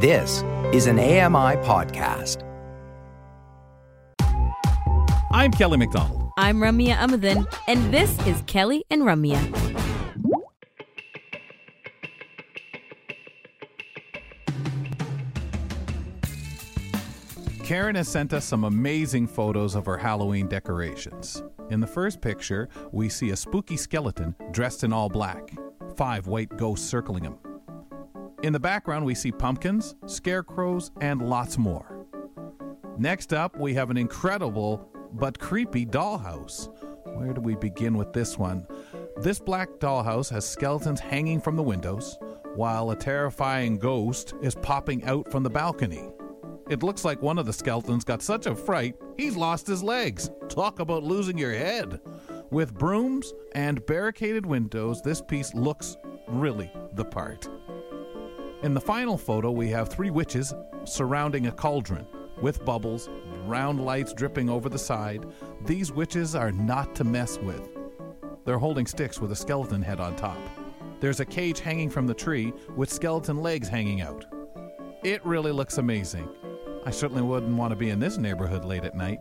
This is an AMI podcast. I'm Kelly McDonald. I'm Ramya Amuthan, and this is Kelly and Ramya. Karen has sent us some amazing photos of her Halloween decorations. In the first picture, we see a spooky skeleton dressed in all black, five white ghosts circling him. In the background, we see pumpkins, scarecrows, and lots more. Next up, we have an incredible but creepy dollhouse. Where do we begin with this one? This black dollhouse has skeletons hanging from the windows, while a terrifying ghost is popping out from the balcony. It looks like one of the skeletons got such a fright, he's lost his legs. Talk about losing your head. With brooms and barricaded windows, this piece looks really the part. In the final photo, we have three witches surrounding a cauldron with bubbles, round lights dripping over the side. These witches are not to mess with. They're holding sticks with a skeleton head on top. There's a cage hanging from the tree with skeleton legs hanging out. It really looks amazing. I certainly wouldn't want to be in this neighborhood late at night.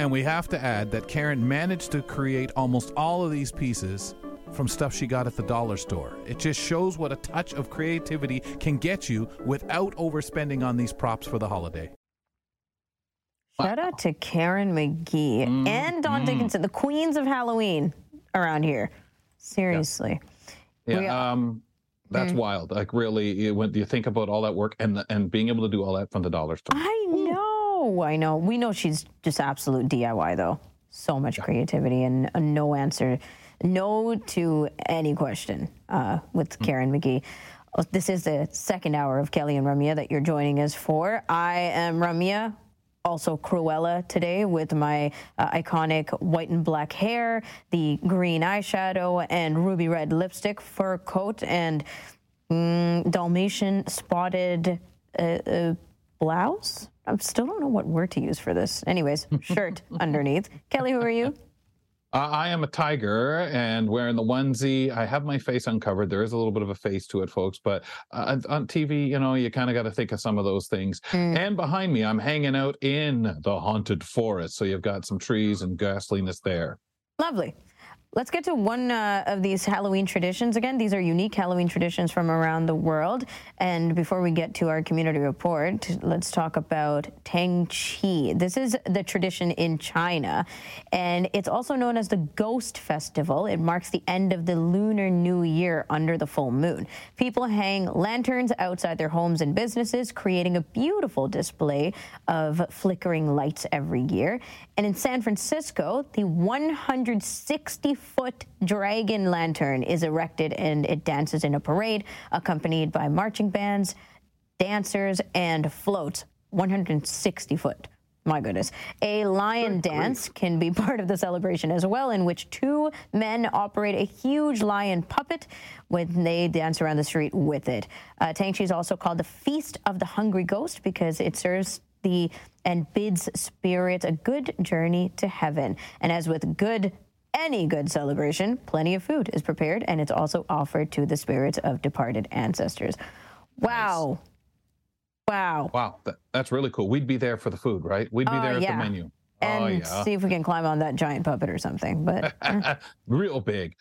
And we have to add that Karen managed to create almost all of these pieces from stuff she got at the dollar store. It just shows what a touch of creativity can get you without overspending on these props for the holiday. Shout out to Karen McGee Mm, and Dawn Dickinson, the queens of Halloween around here. Seriously. Yeah, We- um, that's wild. Like really, when you think about all that work and and being able to do all that from the dollar store. I know, I know. We know she's just absolute DIY though. So much creativity and uh, no answer, no to any question uh, with Karen McGee. Uh, This is the second hour of Kelly and Ramya that you're joining us for. I am Ramya, also Cruella today with my uh, iconic white and black hair, the green eyeshadow, and ruby red lipstick, fur coat, and mm, Dalmatian spotted uh, uh, blouse. I still don't know what word to use for this. Anyways, shirt underneath. Kelly, who are you? Uh, I am a tiger and wearing the onesie. I have my face uncovered. There is a little bit of a face to it, folks. But uh, on TV, you know, you kind of got to think of some of those things. And behind me, I'm hanging out in the haunted forest. So you've got some trees and ghastliness there. Lovely. Let's get to one uh, of these Halloween traditions again. These are unique Halloween traditions from around the world. And before we get to our community report, let's talk about Teng Chieh. This is the tradition in China, and it's also known as the Ghost Festival. It marks the end of the Lunar New Year under the full moon. People hang lanterns outside their homes and businesses, creating a beautiful display of flickering lights every year. And in San Francisco, the 160 foot dragon lantern is erected and it dances in a parade accompanied by marching bands, dancers, and floats. 160 foot. My goodness. A lion dance can be part of the celebration as well, in which two men operate a huge lion puppet when they dance around the street with it. Uh, is also called the Feast of the Hungry Ghost because it serves the and bids spirits a good journey to heaven. And as with good any good celebration, plenty of food is prepared and it's also offered to the spirits of departed ancestors. Wow. Wow. Wow, that, that's really cool. We'd be there for the food, right? We'd be Oh, there at yeah. the menu. Oh, and oh, yeah. see if we can climb on that giant puppet or something. But eh. Real big.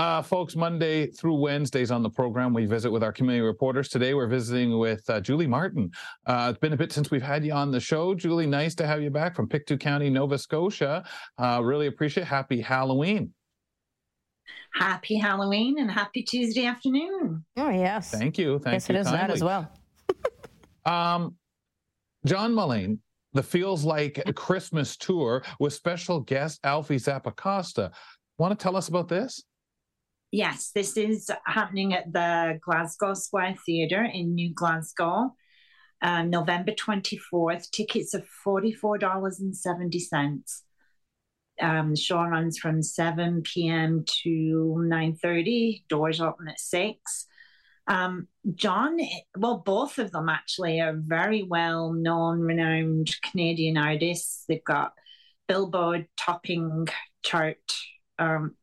Uh, folks, Monday through Wednesdays on the program, we visit with our community reporters. Today, we're visiting with uh, Julie Martin. Uh, it's been a bit since we've had you on the show. Julie, nice to have you back from Pictou County, Nova Scotia. Uh, really appreciate it. Happy Halloween. Happy Halloween and happy Tuesday afternoon. oh yes. Thank you. Thank yes, you. it is that as well. Um, John Mullane, the Feels Like Christmas tour with special guest Alfie Zappacosta. Want to tell us about this? Yes, this is happening at the Glasgow Square Theatre in New Glasgow, um, November 24th. Tickets are $44.70. Um, the show runs from 7 p.m. to 9.30. Doors open at 6. Um, John, well, both of them actually are very well known, renowned Canadian artists. They've got Billboard topping chart um,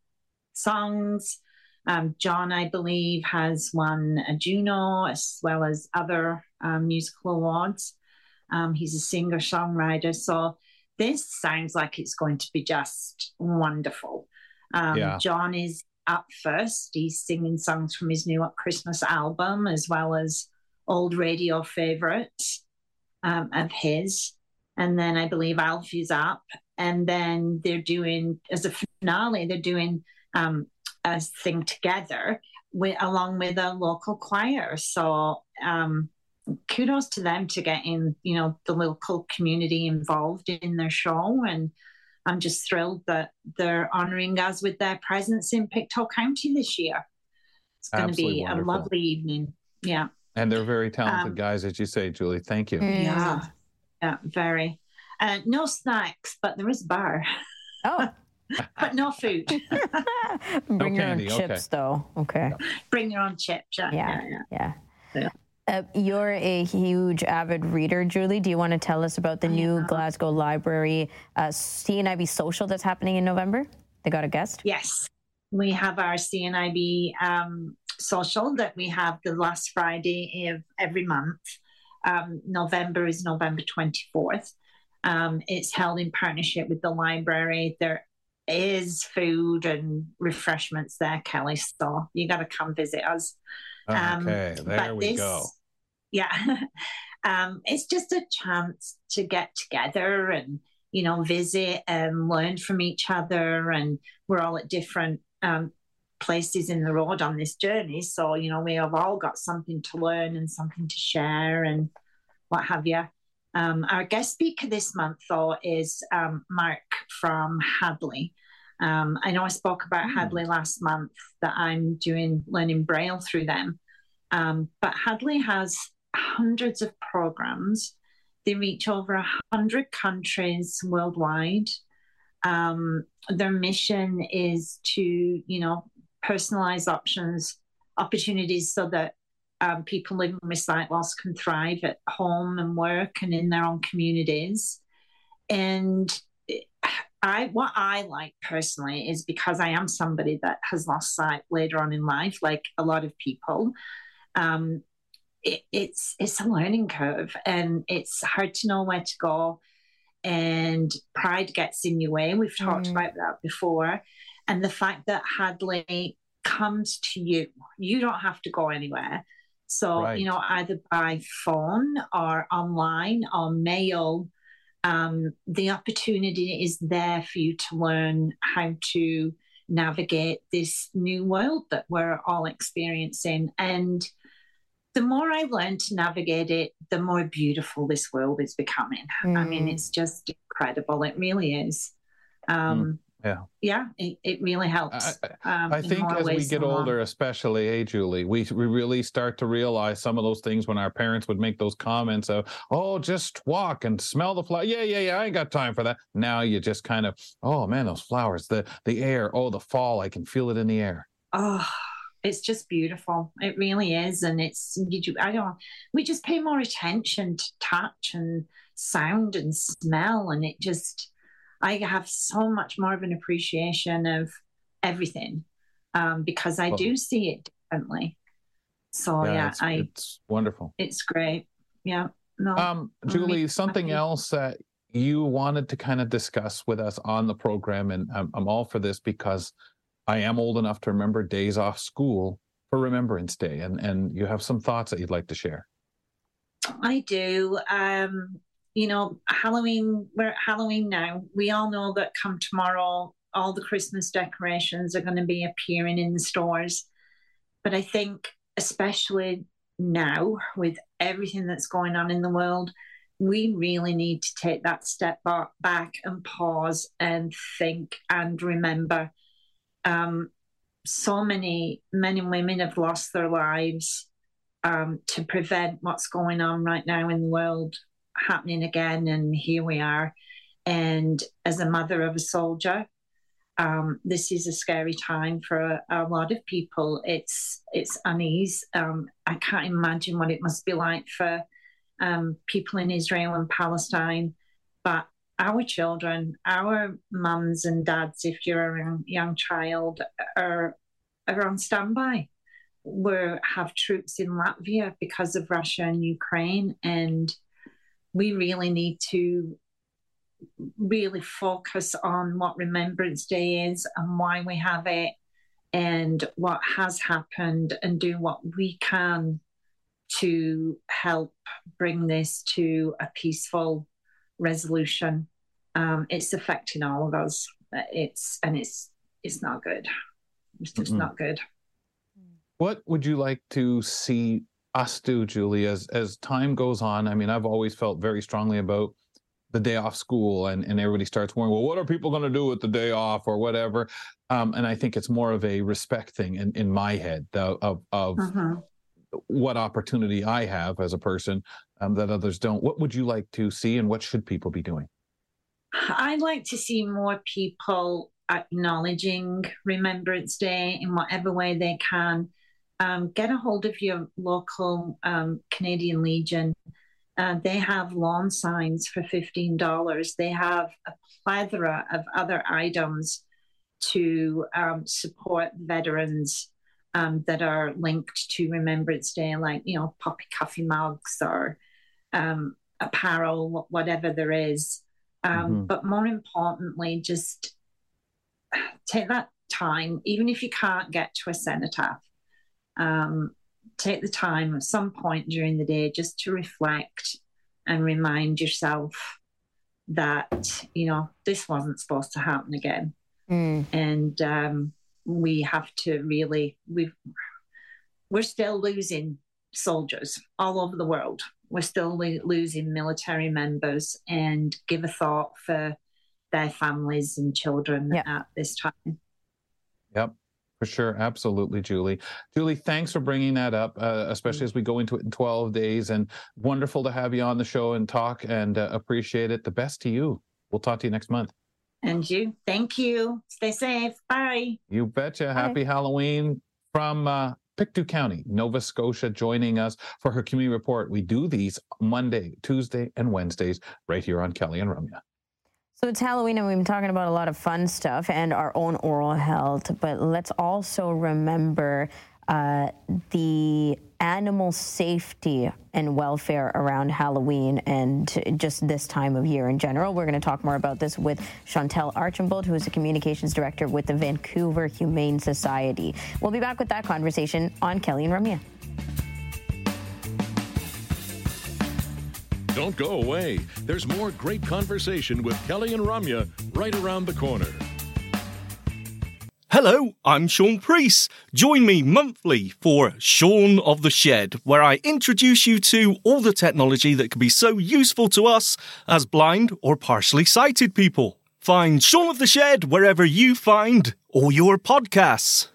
songs. Um, John, I believe, has won a Juno as well as other um, musical awards. Um, he's a singer songwriter. So this sounds like it's going to be just wonderful. Um, yeah. John is up first. He's singing songs from his new Christmas album as well as old radio favorites um, of his. And then I believe Alfie's up. And then they're doing, as a finale, they're doing um, a thing together with, along with a local choir. So um, kudos to them to getting, you know, the local community involved in their show. And I'm just thrilled that they're honoring us with their presence in Pictou County this year. It's going to be wonderful. a lovely evening. Yeah. And they're very talented um, guys, as you say, Julie. Thank you. Yeah. Yeah, very. Uh, no snacks, but there is a bar. Oh. but no food. Bring no your candy, own chips, okay. though. Okay. Bring your own chips. Yeah. Yeah. yeah. yeah. yeah. Uh, you're a huge avid reader, Julie. Do you want to tell us about the new Glasgow Library uh, CNIB social that's happening in November? They got a guest? Yes. We have our CNIB um, social that we have the last Friday of every month. Um, November is November 24th. Um, it's held in partnership with the library. There is food and refreshments there, Kelly. So you got to come visit us. Um, okay, there we this, go. Yeah, um, it's just a chance to get together and you know visit and learn from each other, and we're all at different um, places in the road on this journey. So you know we have all got something to learn and something to share and what have you. Um, our guest speaker this month, though, is um, Mark from Hadley. Um, I know I spoke about mm. Hadley last month that I'm doing learning Braille through them. Um, but Hadley has hundreds of programs. They reach over a hundred countries worldwide. Um, their mission is to, you know, personalize options, opportunities so that um, people living with sight loss can thrive at home and work and in their own communities. And I what I like personally is because I am somebody that has lost sight later on in life, like a lot of people. Um, it, it's it's a learning curve, and it's hard to know where to go. And pride gets in your way. We've talked mm. about that before, and the fact that Hadley comes to you, you don't have to go anywhere. So right. you know, either by phone or online or mail um, the opportunity is there for you to learn how to navigate this new world that we're all experiencing. And the more I learn to navigate it, the more beautiful this world is becoming. Mm. I mean, mm. it's just incredible. It really is. Um, mm yeah. Yeah it, it really helps i, um, I think as we get older especially hey julie we, we really start to realize some of those things when our parents would make those comments of oh just walk and smell the flower yeah yeah yeah i ain't got time for that. Now you just kind of oh man those flowers the the air oh the fall i can feel it in the air. Oh it's just beautiful. It really is and it's you i don't we just pay more attention to touch and sound and smell and it just I have so much more of an appreciation of everything um, because I do see it differently. So yeah, yeah it's, I it's wonderful. It's great. Yeah. No. Um, Julie, something else that you wanted to kind of discuss with us on the program, and I'm, I'm all for this because I am old enough to remember days off school for Remembrance Day, and and you have some thoughts that you'd like to share. I do. Um, you know, Halloween, we're at Halloween now. We all know that come tomorrow, all the Christmas decorations are going to be appearing in the stores. But I think, especially now, with everything that's going on in the world, we really need to take that step back and pause and think and remember. Um, so many men and women have lost their lives um, to prevent what's going on right now in the world happening again, and here we are. And as a mother of a soldier, um, this is a scary time for a, a, lot of people. It's it's unease. Um, I can't imagine what it must be like for um, people in Israel and Palestine. But our children, our mums and dads, if you're a young child, are are on standby. We have troops in Latvia because of Russia and Ukraine, and we really need to really focus on what Remembrance Day is and why we have it and what has happened and do what we can to help bring this to a peaceful resolution. Um, it's affecting all of us. It's and it's it's not good. It's just mm not good. What would you like to see us do, Julie, as as time goes on? I mean, I've always felt very strongly about the day off school and, and everybody starts worrying, well, what are people going to do with the day off or whatever? Um, and I think it's more of a respect thing in, in my head of, of uh-huh. what opportunity I have as a person um, that others don't. What would you like to see and what should people be doing? I'd like to see more people acknowledging Remembrance Day in whatever way they can. Um, get a hold of your local um, Canadian Legion uh, they have lawn signs for $15. They have a plethora of other items to um, support veterans um, that are linked to Remembrance Day, like, you know, poppy coffee mugs or um, apparel, whatever there is. Um, mm-hmm. But more importantly, just take that time, even if you can't get to a cenotaph, um, take the time at some point during the day just to reflect and remind yourself that you know this wasn't supposed to happen again mm. and um, we have to really we we're still losing soldiers all over the world we're still lo- losing military members and give a thought for their families and children yep. at this time yep for sure. Absolutely, Julie. Julie, thanks for bringing that up, uh, especially as we go into it in 12 days. And wonderful to have you on the show and talk and uh, appreciate it. The best to you. We'll talk to you next month. And you. Thank you. Stay safe. Bye. You betcha. Bye. Happy Halloween from uh, Pictou County, Nova Scotia, joining us for her community report. We do these Monday, Tuesday, and Wednesdays right here on Kelly and Ramya. So it's Halloween, and we've been talking about a lot of fun stuff and our own oral health, but let's also remember uh, the animal safety and welfare around Halloween and just this time of year in general. We're going to talk more about this with Chantel Archambault, who is the communications director with the Vancouver Humane Society. We'll be back with that conversation on Kelly and Ramya. Don't go away. There's more great conversation with Kelly and Ramya right around the corner. Hello, I'm Sean Priest. Join me monthly for Sean of the Shed, where I introduce you to all the technology that can be so useful to us as blind or partially sighted people. Find Sean of the Shed wherever you find all your podcasts.